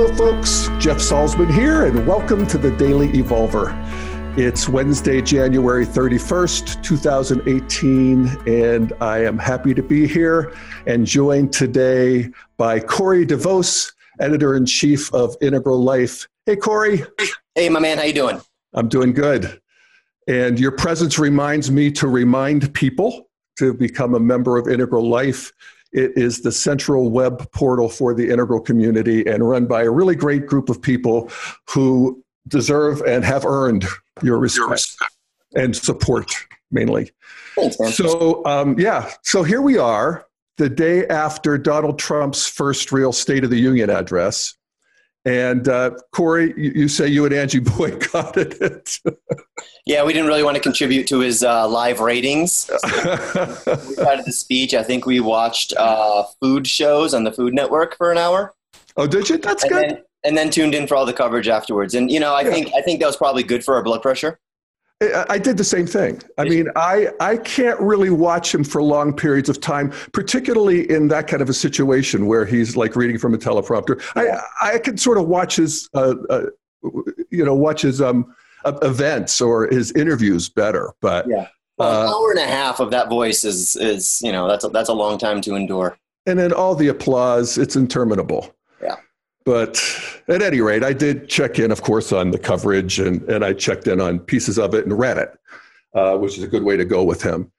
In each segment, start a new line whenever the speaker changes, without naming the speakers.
Hello, folks. Jeff Salzman here, and welcome to the Daily Evolver. It's Wednesday, January 31st, 2018, and I am happy to be here and joined today by Corey DeVos, editor in chief of Integral Life. Hey, Corey.
Hey, my man. How you doing?
I'm doing good. And your presence reminds me to remind people to become a member of Integral Life. It is the central web portal for the integral community and run by a really great group of people who deserve and have earned your respect, your respect. and support mainly. Thanks, so, um, yeah, so here we are, the day after Donald Trump's first real State of the Union address. And uh, Corey, you, you, say you and Angie boycotted it.
yeah, we didn't really want to contribute to his uh, live ratings. So we started the speech. I think we watched uh, food shows on the Food Network for an hour.
Oh, did you? That's
and
good.
Then, and then tuned in for all the coverage afterwards. And you know, I yeah. think I think that was probably good for our blood pressure.
I did the same thing. I mean, I, I can't really watch him for long periods of time, particularly in that kind of a situation where he's like reading from a teleprompter. I, I can sort of watch his, uh, uh, you know, watch his um, events or his interviews better. But
yeah, well, an uh, hour and a half of that voice is, is you know, that's a, that's a long time to endure.
And then all the applause, it's interminable. But at any rate, I did check in, of course, on the coverage and, and I checked in on pieces of it and read it, uh, which is a good way to go with him.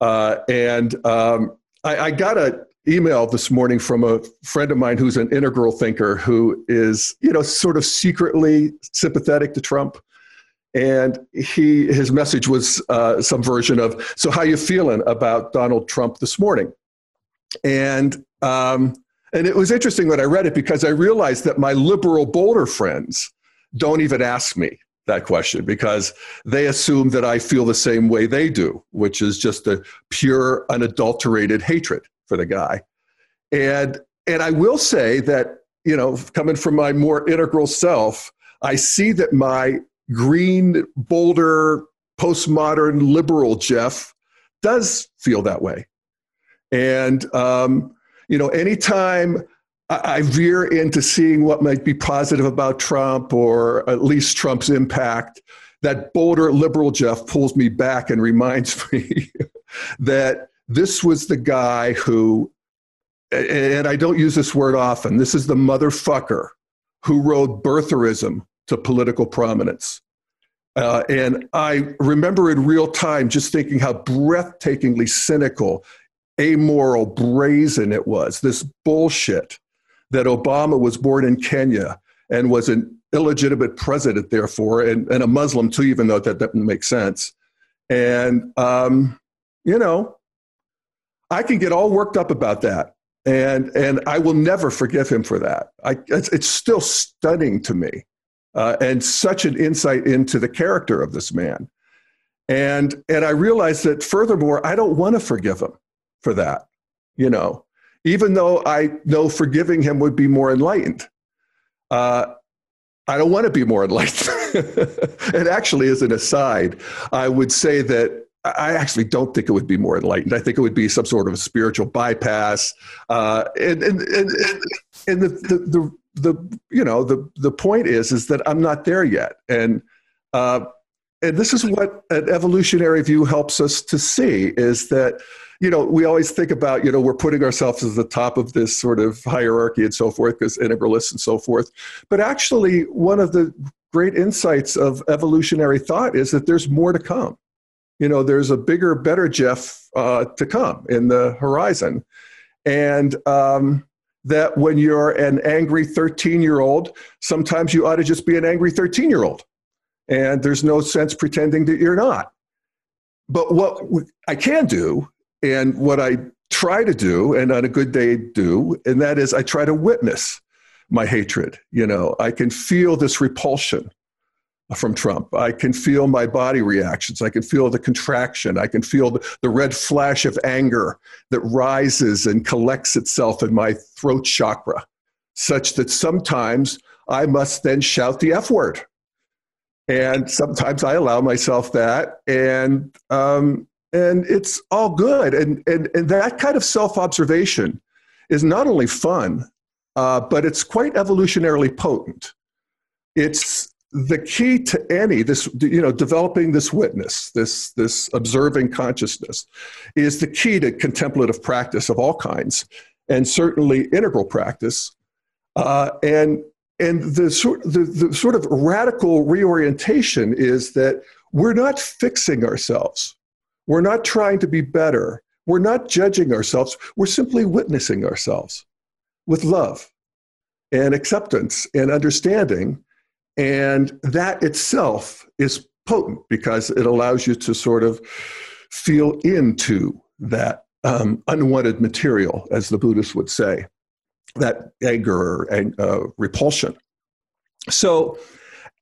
Uh, and um, I, I, got an email this morning from a friend of mine who's an integral thinker who is, you know, sort of secretly sympathetic to Trump. And he, his message was uh, some version of, "So how you feeling about Donald Trump this morning?" And um, and it was interesting when I read it because I realized that my liberal Boulder friends don't even ask me that question because they assume that I feel the same way they do, which is just a pure, unadulterated hatred for the guy. And and I will say that, you know, coming from my more integral self, I see that my green, Boulder, postmodern liberal Jeff does feel that way. And um, you know, anytime I veer into seeing what might be positive about Trump or at least Trump's impact, that Boulder liberal Jeff pulls me back and reminds me that this was the guy who, and I don't use this word often, this is the motherfucker who rode birtherism to political prominence. Uh, and I remember in real time just thinking how breathtakingly cynical amoral, brazen it was. This bullshit that Obama was born in Kenya and was an illegitimate president, therefore, and, and a Muslim too, even though that doesn't make sense. And, um, you know, I can get all worked up about that. And, and I will never forgive him for that. I, it's, it's still stunning to me uh, and such an insight into the character of this man. And, and I realized that furthermore, I don't want to forgive him for that, you know, even though I know forgiving him would be more enlightened. Uh, I don't want to be more enlightened. and actually, as an aside, I would say that I actually don't think it would be more enlightened. I think it would be some sort of a spiritual bypass. Uh, and, and, and, and the, the, the, the, you know, the, the point is, is that I'm not there yet. And, uh, and this is what an evolutionary view helps us to see is that you know, we always think about, you know, we're putting ourselves at the top of this sort of hierarchy and so forth because integralists and so forth. But actually, one of the great insights of evolutionary thought is that there's more to come. You know, there's a bigger, better Jeff uh, to come in the horizon. And um, that when you're an angry 13 year old, sometimes you ought to just be an angry 13 year old. And there's no sense pretending that you're not. But what I can do and what I try to do, and on a good day do, and that is I try to witness my hatred. You know, I can feel this repulsion from Trump. I can feel my body reactions. I can feel the contraction. I can feel the, the red flash of anger that rises and collects itself in my throat chakra, such that sometimes I must then shout the F word. And sometimes I allow myself that. And um, and it's all good and and, and that kind of self-observation is not only fun uh, but it's quite evolutionarily potent. It's the key to any this you know developing this witness this this observing consciousness is the key to contemplative practice of all kinds and certainly integral practice uh, and and the sort the, the sort of radical reorientation is that we're not fixing ourselves. We're not trying to be better. We're not judging ourselves. We're simply witnessing ourselves with love and acceptance and understanding. And that itself is potent because it allows you to sort of feel into that um, unwanted material, as the Buddhists would say, that anger or uh, repulsion. So,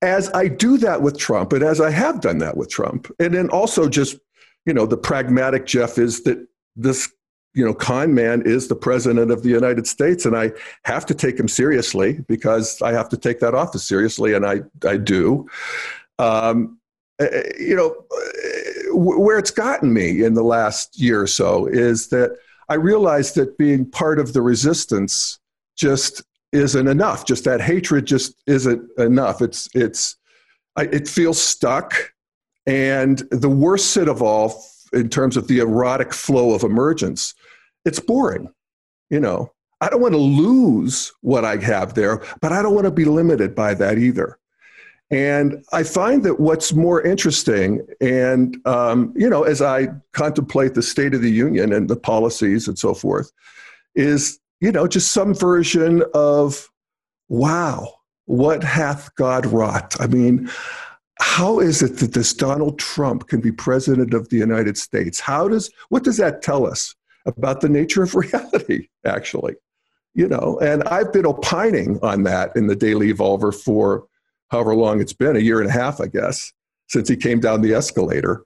as I do that with Trump, and as I have done that with Trump, and then also just, you know, the pragmatic Jeff is that this you know, con man is the president of the United States, and I have to take him seriously because I have to take that office seriously, and I I do. Um, eh, eh, you know, eh, where it's gotten me in the last year or so is that I realized that being part of the resistance just isn't enough. Just that hatred just isn't enough. It's it's it feels stuck, and the worst sit of all in terms of the erotic flow of emergence it's boring. You know, I don't want to lose what I have there, but I don't want to be limited by that either. And I find that what's more interesting, and um, you know, as I contemplate the State of the Union and the policies and so forth, is you know just some version of, wow, what hath God wrought? I mean, how is it that this Donald Trump can be president of the United States? How does what does that tell us? about the nature of reality, actually. You know, and I've been opining on that in the Daily Evolver for however long it's been, a year and a half, I guess, since he came down the escalator.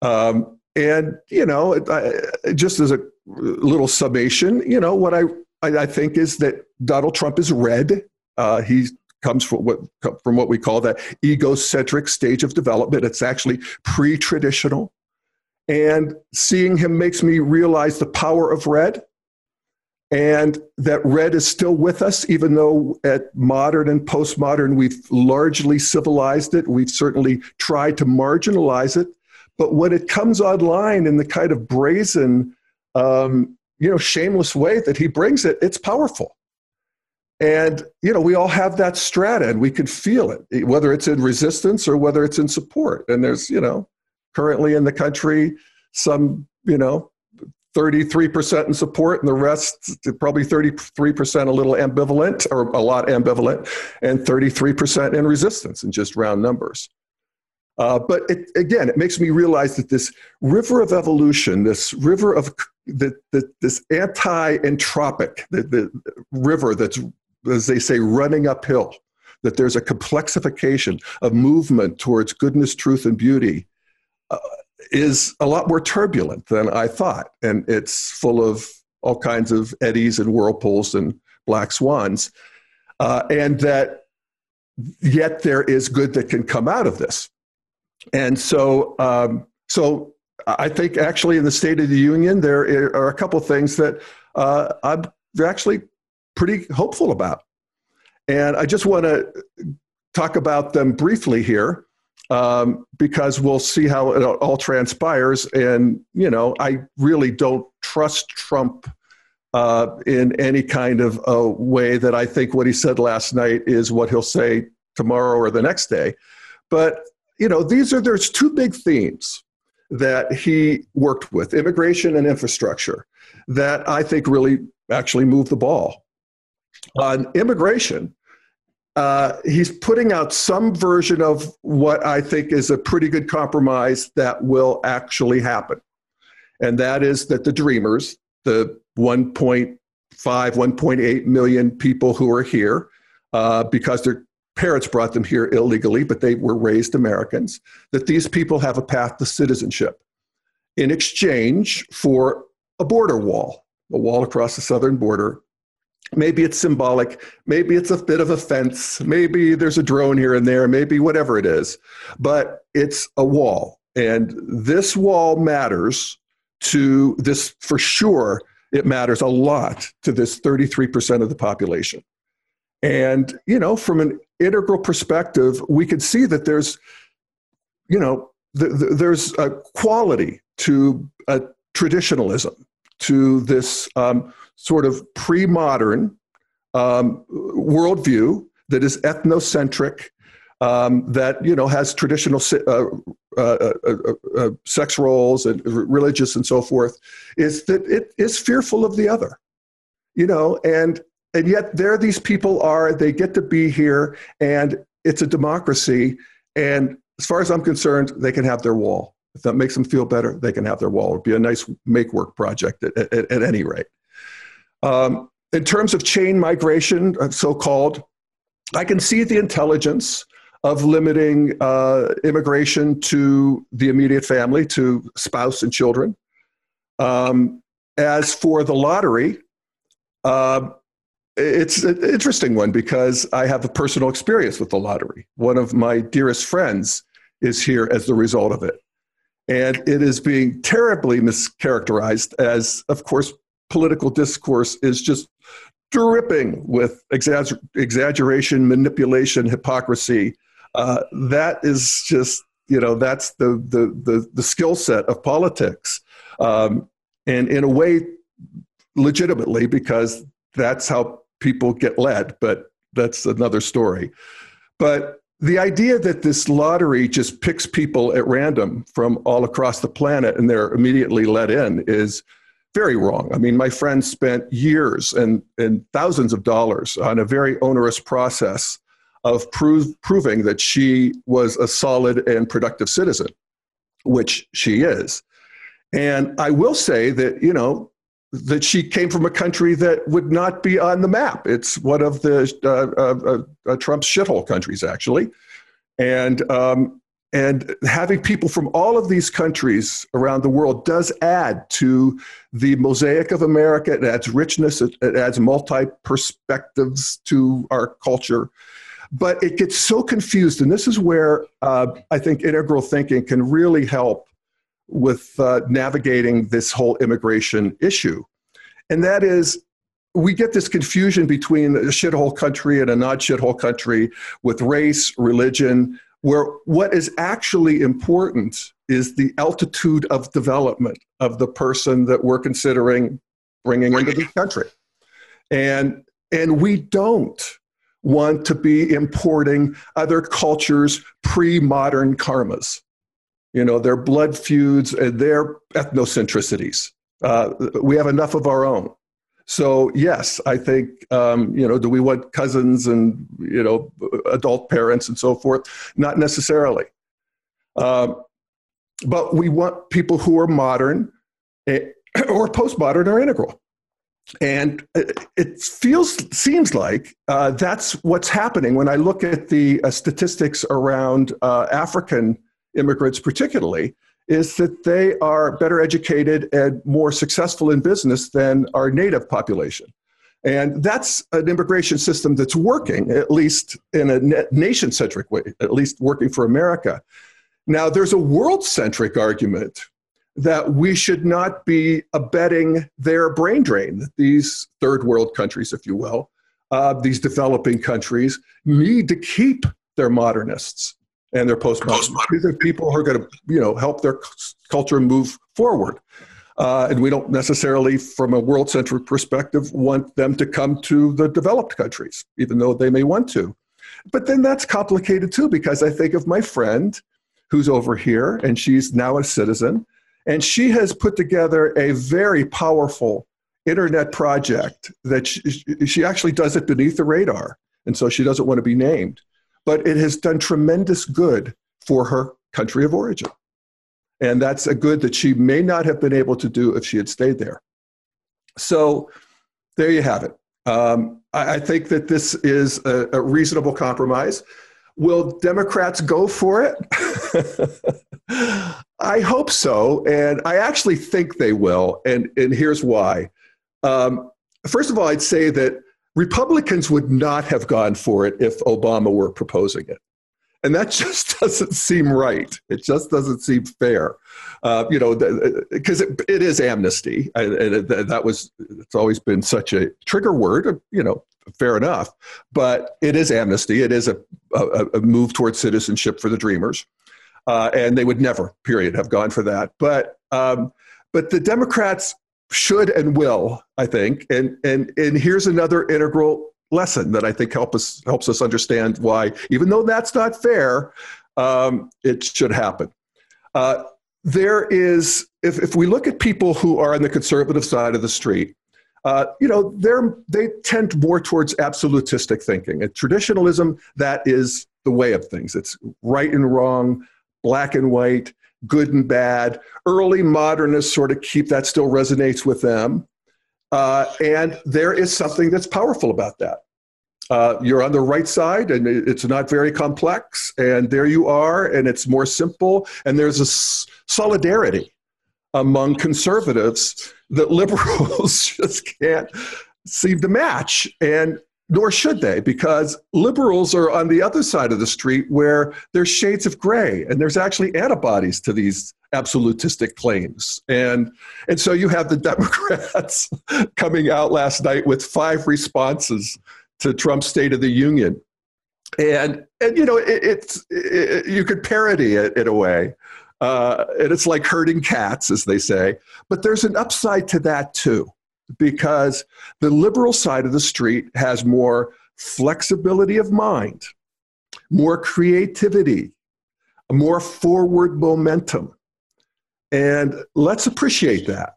Um, and, you know, I, just as a little summation, you know, what I, I, I think is that Donald Trump is red. Uh, he comes from what, from what we call that egocentric stage of development. It's actually pre traditional. And seeing him makes me realize the power of red and that red is still with us, even though at modern and postmodern we've largely civilized it. We've certainly tried to marginalize it. But when it comes online in the kind of brazen, um, you know, shameless way that he brings it, it's powerful. And, you know, we all have that strata and we can feel it, whether it's in resistance or whether it's in support. And there's, you know, currently in the country, some, you know, 33% in support and the rest probably 33% a little ambivalent or a lot ambivalent and 33% in resistance in just round numbers uh, but it, again it makes me realize that this river of evolution this river of the, the, this anti-entropic the, the river that's as they say running uphill that there's a complexification of movement towards goodness truth and beauty uh, is a lot more turbulent than I thought. And it's full of all kinds of eddies and whirlpools and black swans. Uh, and that yet there is good that can come out of this. And so, um, so I think actually in the State of the Union, there are a couple things that uh, I'm actually pretty hopeful about. And I just want to talk about them briefly here um, because we'll see how it all transpires. And, you know, I really don't trust Trump uh, in any kind of a way that I think what he said last night is what he'll say tomorrow or the next day. But, you know, these are, there's two big themes that he worked with immigration and infrastructure that I think really actually moved the ball. On immigration, uh, he's putting out some version of what I think is a pretty good compromise that will actually happen. And that is that the Dreamers, the 1.5, 1.8 million people who are here uh, because their parents brought them here illegally, but they were raised Americans, that these people have a path to citizenship in exchange for a border wall, a wall across the southern border Maybe it's symbolic. Maybe it's a bit of a fence. Maybe there's a drone here and there. Maybe whatever it is. But it's a wall. And this wall matters to this for sure it matters a lot to this 33% of the population. And, you know, from an integral perspective, we could see that there's, you know, th- th- there's a quality to a traditionalism, to this um, sort of pre modern um, worldview that is ethnocentric, um, that you know has traditional uh uh, uh, uh, uh, sex roles and religious and so forth, is that it is fearful of the other, you know, and and yet there these people are. They get to be here, and it's a democracy. And as far as I'm concerned, they can have their wall. If that makes them feel better, they can have their wall. It'd be a nice make work project at, at, at any rate. Um, in terms of chain migration, so called, I can see the intelligence of limiting uh, immigration to the immediate family, to spouse and children. Um, as for the lottery, uh, it's an interesting one because I have a personal experience with the lottery. One of my dearest friends is here as the result of it. And it is being terribly mischaracterized as, of course, political discourse is just dripping with exagger- exaggeration, manipulation, hypocrisy, uh, that is just you know that's the the the, the skill set of politics, um, and in a way, legitimately because that's how people get led. But that's another story. But the idea that this lottery just picks people at random from all across the planet and they're immediately let in is very wrong. I mean, my friend spent years and, and thousands of dollars on a very onerous process of prove, proving that she was a solid and productive citizen, which she is. And I will say that, you know, that she came from a country that would not be on the map. It's one of the uh, uh, uh, Trump's shithole countries, actually. And, um, and having people from all of these countries around the world does add to the mosaic of America. It adds richness, it, it adds multi perspectives to our culture but it gets so confused and this is where uh, i think integral thinking can really help with uh, navigating this whole immigration issue. And that is we get this confusion between a shithole country and a not shithole country with race religion where what is actually important is the altitude of development of the person that we're considering bringing into the country. And and we don't want to be importing other cultures' pre modern karmas, you know, their blood feuds and their ethnocentricities. Uh, we have enough of our own. So yes, I think um, you know. Do we want cousins and you know adult parents and so forth? Not necessarily, um, but we want people who are modern eh, or postmodern or integral and it feels seems like uh, that's what's happening when I look at the uh, statistics around uh, African immigrants, particularly, is that they are better educated and more successful in business than our native population. And that's an immigration system that's working, at least in a nation centric way, at least working for America. Now, there's a world centric argument that we should not be abetting their brain drain. These third world countries, if you will, uh, these developing countries need to keep their modernists and their postmodern. These are people who are going to, you know, help their culture move forward. Uh, and we don't necessarily, from a world centric perspective, want them to come to the developed countries, even though they may want to. But then that's complicated too, because I think of my friend who's over here and she's now a citizen and she has put together a very powerful internet project that she, she, actually does it beneath the radar. And so she doesn't want to be named. But it has done tremendous good for her country of origin. And that's a good that she may not have been able to do if she had stayed there. So there you have it. Um, I, I, think that this is a, a reasonable compromise. Will Democrats go for it? I hope so. And I actually think they will. And, and here's why. Um, first of all, I'd say that Republicans would not have gone for it if Obama were proposing it. And that just doesn't seem right. It just doesn't seem fair. Uh, you know, because it, it is amnesty, and, and that was it's always been such a trigger word. You know, fair enough, but it is amnesty. It is a, a, a move towards citizenship for the Dreamers, uh, and they would never, period, have gone for that. But um, but the Democrats should and will, I think, and and and here's another integral lesson that I think help us helps us understand why, even though that's not fair, um, it should happen. Uh, there is, if, if we look at people who are on the conservative side of the street, uh, you know, they're, they tend more towards absolutistic thinking. And traditionalism, that is the way of things. It's right and wrong, black and white, good and bad. Early modernists sort of keep that still resonates with them. Uh, and there is something that's powerful about that. Uh, you're on the right side and it's not very complex and there you are and it's more simple and there's a s- solidarity among conservatives that liberals just can't seem to match and nor should they because liberals are on the other side of the street where there's shades of gray and there's actually antibodies to these absolutistic claims and and so you have the democrats coming out last night with five responses to Trump's State of the Union. And, and you know, it, it's, it, you could parody it in a way. Uh, and it's like herding cats, as they say. But there's an upside to that too, because the liberal side of the street has more flexibility of mind, more creativity, more forward momentum. And let's appreciate that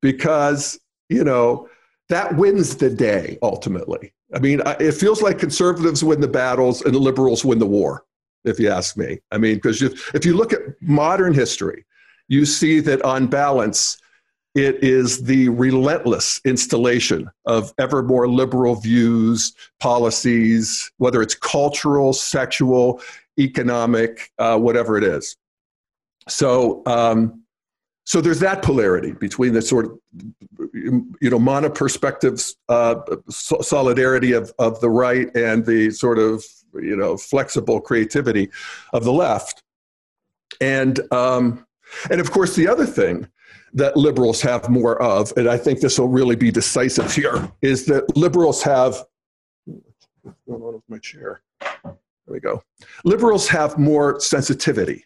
because, you know, that wins the day ultimately. I mean, it feels like conservatives win the battles and the liberals win the war, if you ask me. I mean, because if you look at modern history, you see that on balance, it is the relentless installation of ever more liberal views, policies, whether it's cultural, sexual, economic, uh, whatever it is. So, um, so there's that polarity between the sort of you know monoperspectives uh, solidarity of, of the right and the sort of you know flexible creativity of the left and um, and of course the other thing that liberals have more of and i think this will really be decisive here is that liberals have what's going on with my chair? There we go. Liberals have more sensitivity.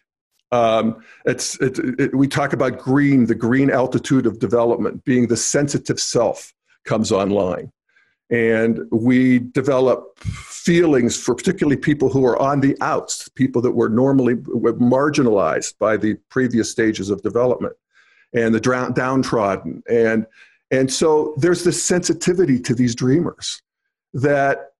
Um, it's, it, it, we talk about green, the green altitude of development, being the sensitive self comes online. And we develop feelings for particularly people who are on the outs, people that were normally marginalized by the previous stages of development and the downtrodden. And, and so there's this sensitivity to these dreamers that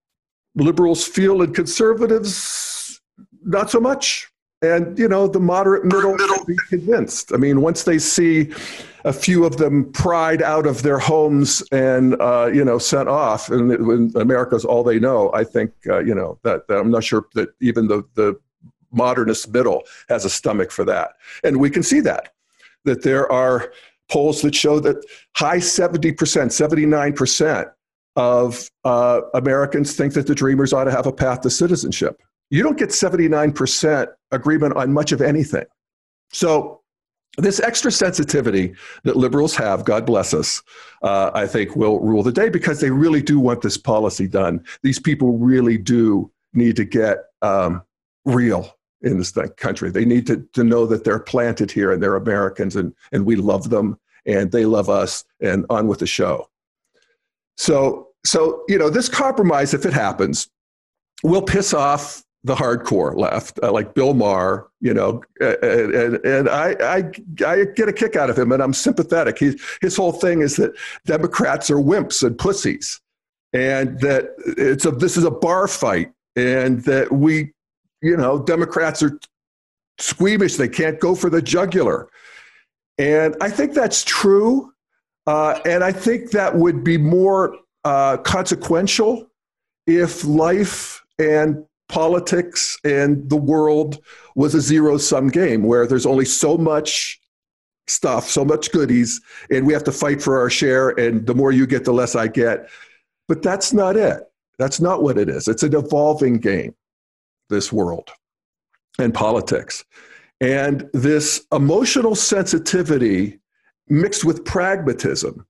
liberals feel and conservatives not so much and you know the moderate middle, middle. be convinced. I mean, once they see a few of them pried out of their homes and uh, you know sent off, and when America's all they know, I think uh, you know that, that, I'm not sure that even the the modernist middle has a stomach for that, and we can see that that there are polls that show that high 70%, 79% of uh, Americans think that the Dreamers ought to have a path to citizenship you don't get 79% agreement on much of anything. So, this extra sensitivity that liberals have, God bless us, uh, I think will rule the day because they really do want this policy done. These people really do need to get um, real in this country. They need to, to know that they're planted here and they're Americans and, and we love them and they love us and on with the show. So, so, you know, this compromise, if it happens, will piss off the hardcore left, uh, like Bill Maher, you know, and, and, and I, I, I get a kick out of him and I'm sympathetic. He, his whole thing is that Democrats are wimps and pussies and that it's a, this is a bar fight and that we, you know, Democrats are squeamish. They can't go for the jugular. And I think that's true. Uh, and I think that would be more uh, consequential if life and politics and the world was a zero sum game where there's only so much stuff, so much goodies, and we have to fight for our share. And the more you get, the less I get. But that's not it. That's not what it is. It's an evolving game, this world. and politics. And this emotional sensitivity mixed with pragmatism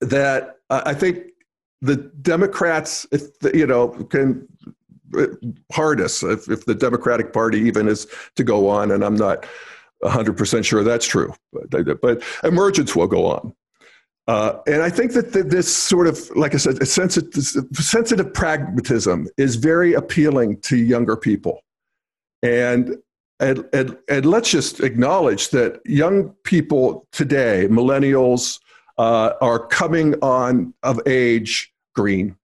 that I think the Democrats, if you know, can uh, harness if, if the Democratic Party even is to go on, and I'm not 100% sure that's true, but, but emergence will go on. Uh, and I think that this sort of, like I said, sensitive, sensitive pragmatism is very appealing to younger people. And, and, and, and let's just acknowledge that young people today, millennials, uh, are coming on of age green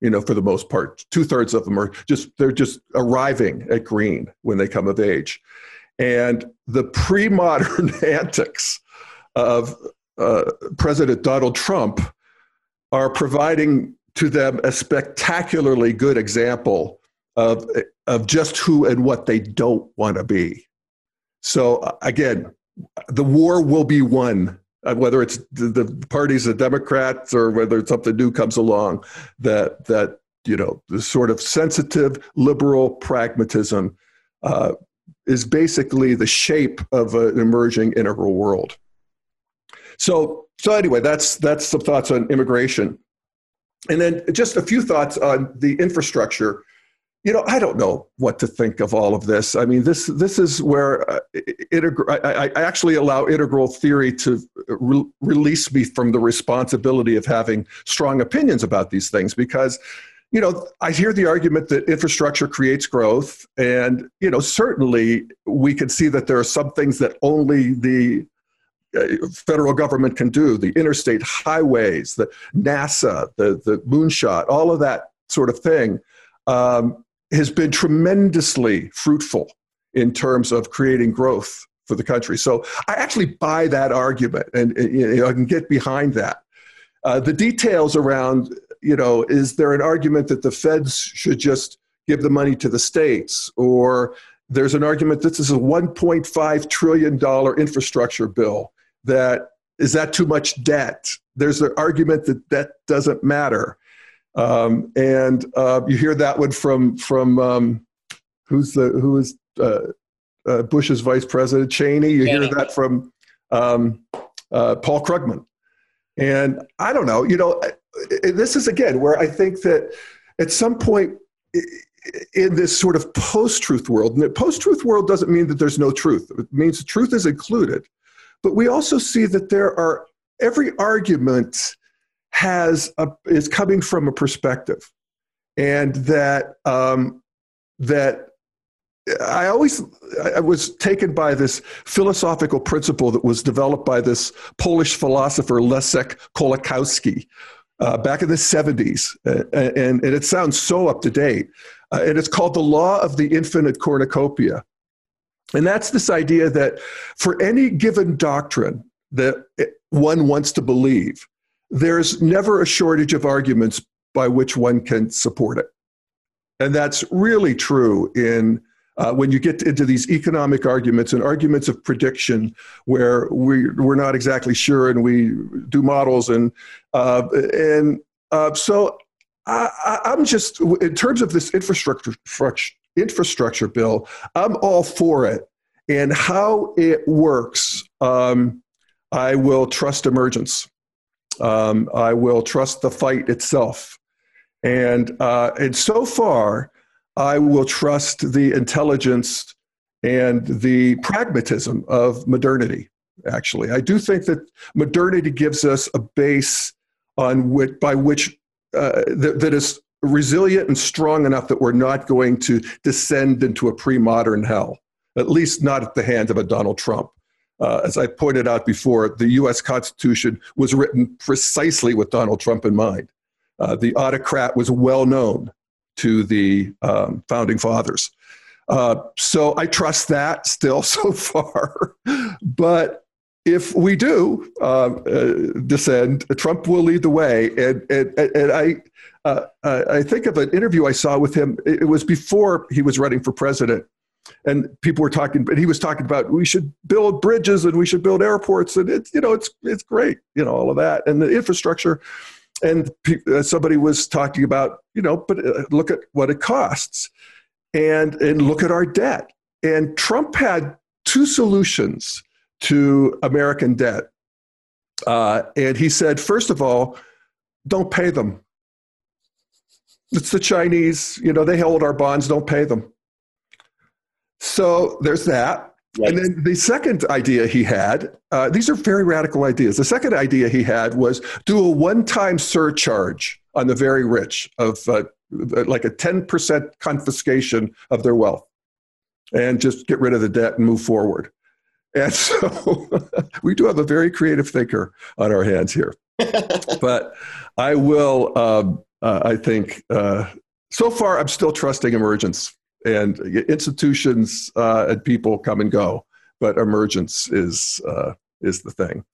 you know, for the most part. Two thirds of them are just, they're just arriving at green when they come of age. And the pre modern antics of uh, President Donald Trump are providing to them a spectacularly good example of, of just who and what they don't want to be. So, uh, again, the war will be won uh, whether it's the, the parties the Democrats or whether something new comes along, that that you know the sort of sensitive liberal pragmatism uh, is basically the shape of an emerging integral world. So so anyway, that's that's some thoughts on immigration, and then just a few thoughts on the infrastructure you know, I don't know what to think of all of this. I mean, this this is where uh, I, I, actually allow integral theory to re- release me from the responsibility of having strong opinions about these things because, you know, I hear the argument that infrastructure creates growth, and you know, certainly we can see that there are some things that only the federal government can do the interstate highways the nasa the, the moonshot all of that sort of thing um, has been tremendously fruitful in terms of creating growth for the country. So I actually buy that argument and, you know, I can get behind that. Uh, the details around, you know, is there an argument that the feds should just give the money to the states? Or there's an argument this is a $1.5 trillion infrastructure bill. That is that too much debt? There's an argument that that doesn't matter. Um, and uh, you hear that one from from um, who's the who is uh, uh, Bush's vice president Cheney. You hear that from um, uh, Paul Krugman. And I don't know, you know, this is again where I think that at some point in this sort of post-truth world, and the post-truth world doesn't mean that there's no truth. It means the truth is included, but we also see that there are every argument has a, is coming from a perspective, and that um, that I always I was taken by this philosophical principle that was developed by this Polish philosopher Leszek Kolakowski uh, back in the 70s, uh, and, and it sounds so up to date. Uh, and it's called the law of the infinite cornucopia. And that's this idea that for any given doctrine that one wants to believe, there's never a shortage of arguments by which one can support it. And that's really true in uh, when you get into these economic arguments and arguments of prediction where we, we're not exactly sure and we do models. And, uh, and uh, so I, I'm just, in terms of this infrastructure, infrastructure bill, I'm all for it. And how it works, um, I will trust emergence. Um, I will trust the fight itself. And, uh, and so far, I will trust the intelligence and the pragmatism of modernity, actually. I do think that modernity gives us a base on which, by which uh, that, that is resilient and strong enough that we're not going to descend into a pre modern hell, at least not at the hands of a Donald Trump. Uh, as I pointed out before, the US Constitution was written precisely with Donald Trump in mind. Uh, the autocrat was well known to the um, founding fathers. Uh, so I trust that still so far. but if we do um, uh, descend, Trump will lead the way. And, and, and I, uh, I think of an interview I saw with him. It was before he was running for president and people were talking, but he was talking about we should build bridges and we should build airports, and it's you know it's it's great, you know all of that and the infrastructure. And uh, somebody was talking about you know, but uh, look at what it costs. and, and look at our debt. And Trump had two solutions to American debt. Uh, and he said, first of all, don't pay them. It's the Chinese, you know, they hold our bonds, don't pay them. So there's that. And then the second idea he had, uh, these are very radical ideas. The second idea he had was do a one time surcharge on the very rich of uh, like a 10% confiscation of their wealth and just get rid of the debt and move forward. And so we do have a very creative thinker on our hands here. but I will, um, uh, I think, uh, so far I'm still trusting emergence and institutions uh, and people come and go, but emergence is uh, is the thing.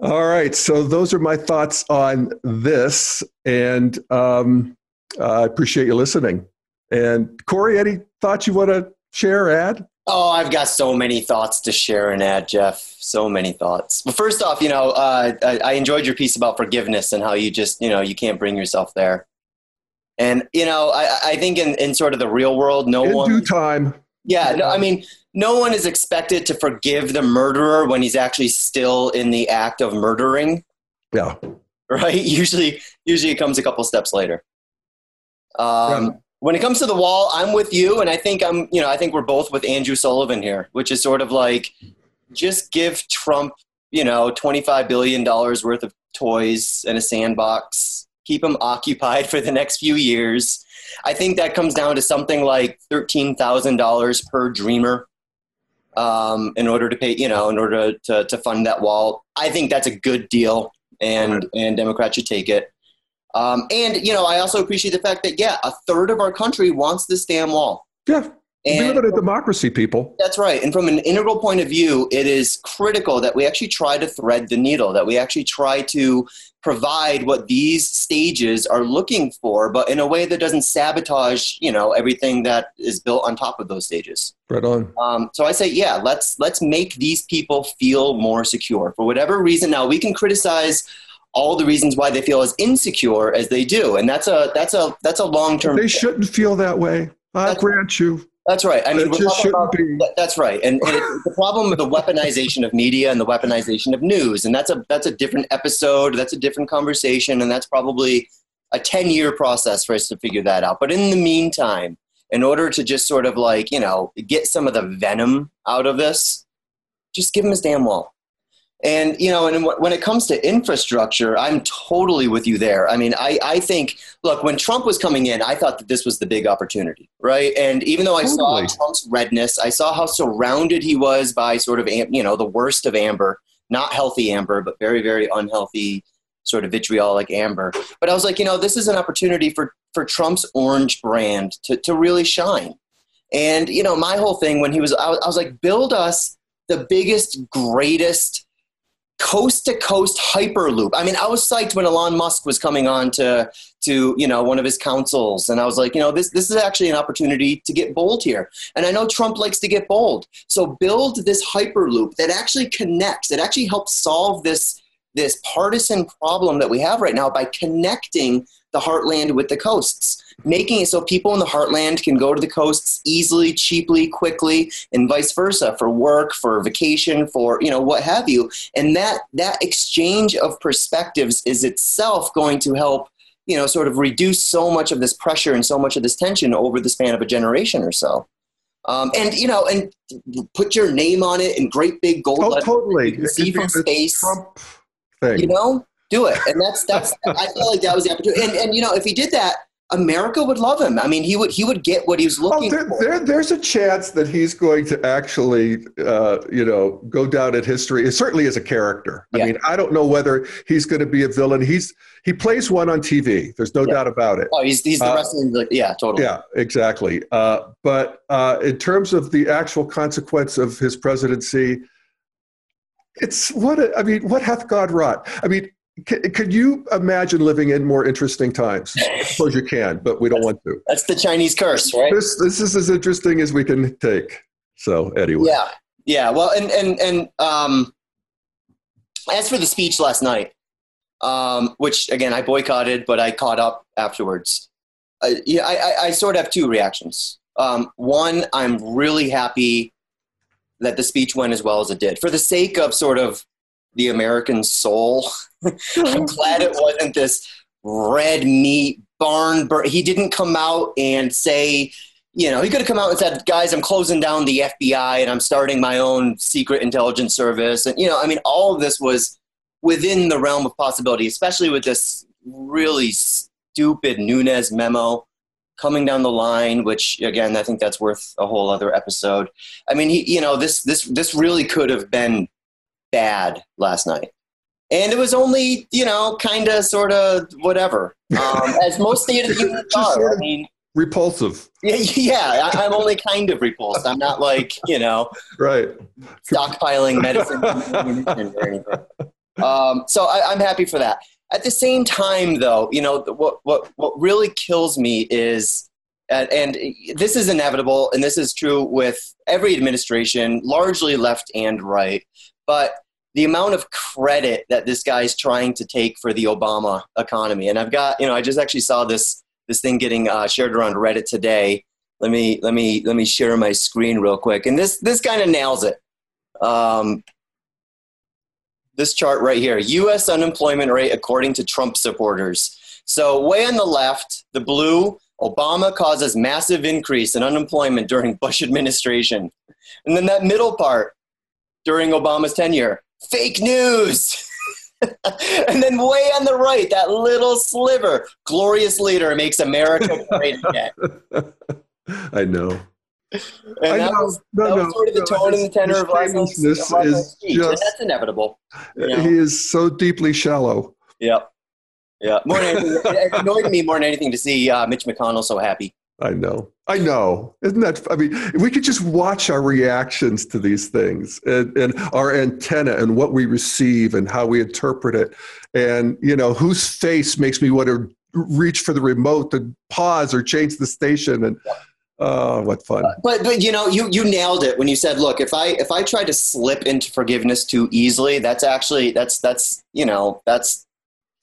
All right, so those are my thoughts on this, and um, I appreciate you listening. And Corey, any thoughts you want to share, add?
Oh, I've got so many thoughts to share and add, Jeff. So many thoughts. But first off, you know, uh, I, I, enjoyed your piece about forgiveness and how you just, you know, you can't bring yourself there. And you know, I, I think in, in sort of the real world, no
in
one
due time.
Yeah, no, I mean, no one is expected to forgive the murderer when he's actually still in the act of murdering.
Yeah.
Right. Usually, usually it comes a couple steps later. Um, yeah. When it comes to the wall, I'm with you, and I think I'm. You know, I think we're both with Andrew Sullivan here, which is sort of like, just give Trump, you know, twenty five billion dollars worth of toys and a sandbox keep him occupied for the next few years. I think that comes down to something like thirteen thousand dollars per dreamer um, in order to pay, you know, in order to, to fund that wall. I think that's a good deal, and and Democrats should take it. Um, and you know, I also appreciate the fact that yeah, a third of our country wants this damn wall.
Yeah. And we live in a democracy, people.
That's right. And from an integral point of view, it is critical that we actually try to thread the needle, that we actually try to provide what these stages are looking for, but in a way that doesn't sabotage, you know, everything that is built on top of those stages.
Right on.
Um, so I say, yeah, let's let's make these people feel more secure for whatever reason. Now we can criticize all the reasons why they feel as insecure as they do, and that's a that's a that's a long term.
They shouldn't feel that way. I grant you.
That's right. I mean, it should about, that's right. And, and it's the problem with the weaponization of media and the weaponization of news, and that's a that's a different episode. That's a different conversation, and that's probably a ten year process for us to figure that out. But in the meantime, in order to just sort of like you know get some of the venom out of this, just give him his damn wall. And you know, and when it comes to infrastructure, I'm totally with you there. I mean, I, I think look when Trump was coming in, I thought that this was the big opportunity, right? And even though I totally. saw Trump's redness, I saw how surrounded he was by sort of you know the worst of amber, not healthy amber, but very very unhealthy sort of vitriolic amber. But I was like, you know, this is an opportunity for for Trump's orange brand to to really shine. And you know, my whole thing when he was, I was, I was like, build us the biggest, greatest coast to coast hyperloop. I mean, I was psyched when Elon Musk was coming on to to you know one of his councils, and I was like, you know, this this is actually an opportunity to get bold here. And I know Trump likes to get bold, so build this hyperloop that actually connects, that actually helps solve this this partisan problem that we have right now by connecting the heartland with the coasts making it so people in the heartland can go to the coasts easily, cheaply, quickly, and vice versa for work, for vacation, for you know what have you. And that that exchange of perspectives is itself going to help you know sort of reduce so much of this pressure and so much of this tension over the span of a generation or so. Um, and you know, and put your name on it in great big gold.
Oh, totally. You
see from space. Trump thing. You know, do it. And that's that's. I feel like that was the opportunity. And and you know, if he did that, America would love him. I mean, he would he would get what he was looking
oh, there,
for.
There, there's a chance that he's going to actually, uh, you know, go down in history. It Certainly is a character. I mean, I don't know whether he's going to be a villain. He's he plays one on TV. There's no yeah. doubt about it.
Oh, he's he's the uh, wrestling. Yeah, totally.
Yeah, exactly. Uh, but uh, in terms of the actual consequence of his presidency, it's what I mean. What hath God wrought? I mean, could you imagine living in more interesting times? I suppose you can, but we don't want to.
That's the Chinese curse, right?
This this is as interesting as we can take. So anyway.
Yeah, yeah. Well, and and and um, as for the speech last night, um, which again I boycotted, but I caught up afterwards. Uh, yeah, I, I, I sort of have two reactions. Um, one, I'm really happy that the speech went as well as it did. For the sake of sort of the American soul, I'm glad it wasn't this red meat barn burn. He didn't come out and say, you know, he could have come out and said, guys, I'm closing down the FBI and I'm starting my own secret intelligence service. And, you know, I mean, all of this was within the realm of possibility, especially with this really stupid Nunes memo coming down the line, which again, I think that's worth a whole other episode. I mean, he, you know, this, this, this really could have been bad last night. And it was only, you know, kind of, sort of, whatever. Um, as most State of the are. Sort of I mean,
repulsive.
Yeah, yeah. I, am only kind of repulsed. I'm not like, you know,
right,
stockpiling medicine or anything. Um, so I, I'm happy for that. At the same time, though, you know, what, what, what really kills me is, and, and this is inevitable, and this is true with every administration, largely left and right, but the amount of credit that this guy's trying to take for the Obama economy. And I've got, you know, I just actually saw this this thing getting uh, shared around Reddit today. Let me let me let me share my screen real quick. And this this kind of nails it. Um, this chart right here US unemployment rate according to Trump supporters. So, way on the left, the blue, Obama causes massive increase in unemployment during Bush administration. And then that middle part, during Obama's tenure, fake news. and then way on the right, that little sliver, glorious leader makes America great again.
I know.
And I that, know. Was, no, that no, was sort of the no, tone and the tenor of last night's speech. Just, that's inevitable.
You know? He is so deeply shallow.
Yep. Yeah. More than it annoyed me more than anything to see uh, Mitch McConnell so happy.
I know. I know. Isn't that? I mean, we could just watch our reactions to these things and, and our antenna and what we receive and how we interpret it. And, you know, whose face makes me want to reach for the remote to pause or change the station. And, Oh, what fun!
But but you know, you you nailed it when you said, "Look, if I if I try to slip into forgiveness too easily, that's actually that's that's you know that's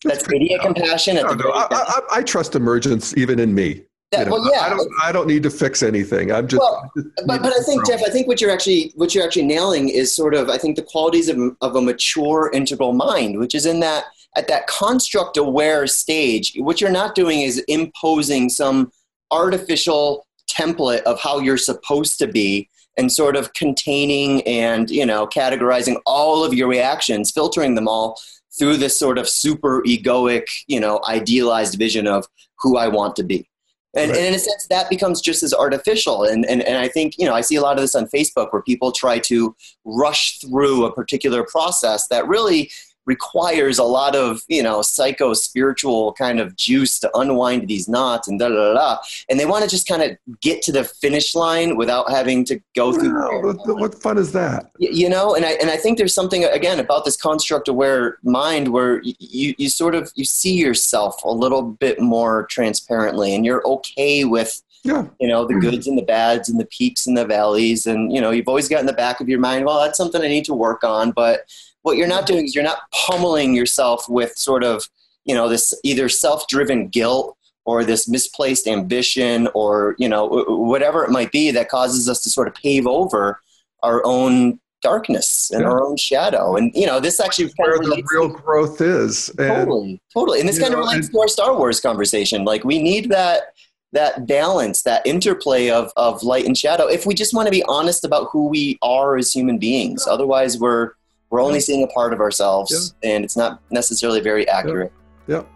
that's, that's idiot compassion." At no,
no, I, I, I, trust emergence even in me.
Yeah, you know, well, yeah.
I don't. I don't need to fix anything. I'm just. Well,
just but but I think Jeff, I think what you're actually what you're actually nailing is sort of I think the qualities of of a mature integral mind, which is in that at that construct aware stage. What you're not doing is imposing some artificial template of how you're supposed to be and sort of containing and you know categorizing all of your reactions filtering them all through this sort of super egoic you know idealized vision of who i want to be and, right. and, in a sense, that becomes just as artificial. And, and, and I think, you know, I see a lot of this on Facebook where people try to rush through a particular process that really requires a lot of you know psycho spiritual kind of juice to unwind these knots and da da da, da. and they want to just kind of get to the finish line without having to go through
what, what fun is that
you know and I and I think there's something again about this construct aware mind where you you sort of you see yourself a little bit more transparently and you're okay with yeah. you know the goods and the bads and the peaks and the valleys and you know you've always got in the back of your mind well that's something i need to work on but what you're not doing is you're not pummeling yourself with sort of you know this either self-driven guilt or this misplaced ambition or you know whatever it might be that causes us to sort of pave over our own darkness and yeah. our own shadow. And you know this actually
where the real to, growth is
and, totally totally. And this kind know, of relates and, to our star wars conversation. Like we need that that balance that interplay of of light and shadow if we just want to be honest about who we are as human beings. Otherwise we're we're only seeing a part of ourselves, yeah. and it's not necessarily very accurate.
Yep.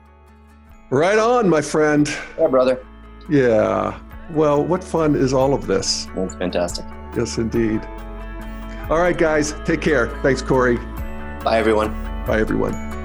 Right on, my friend.
Yeah, brother.
Yeah. Well, what fun is all of this?
It's fantastic.
Yes, indeed. All right, guys. Take care. Thanks, Corey.
Bye, everyone.
Bye, everyone.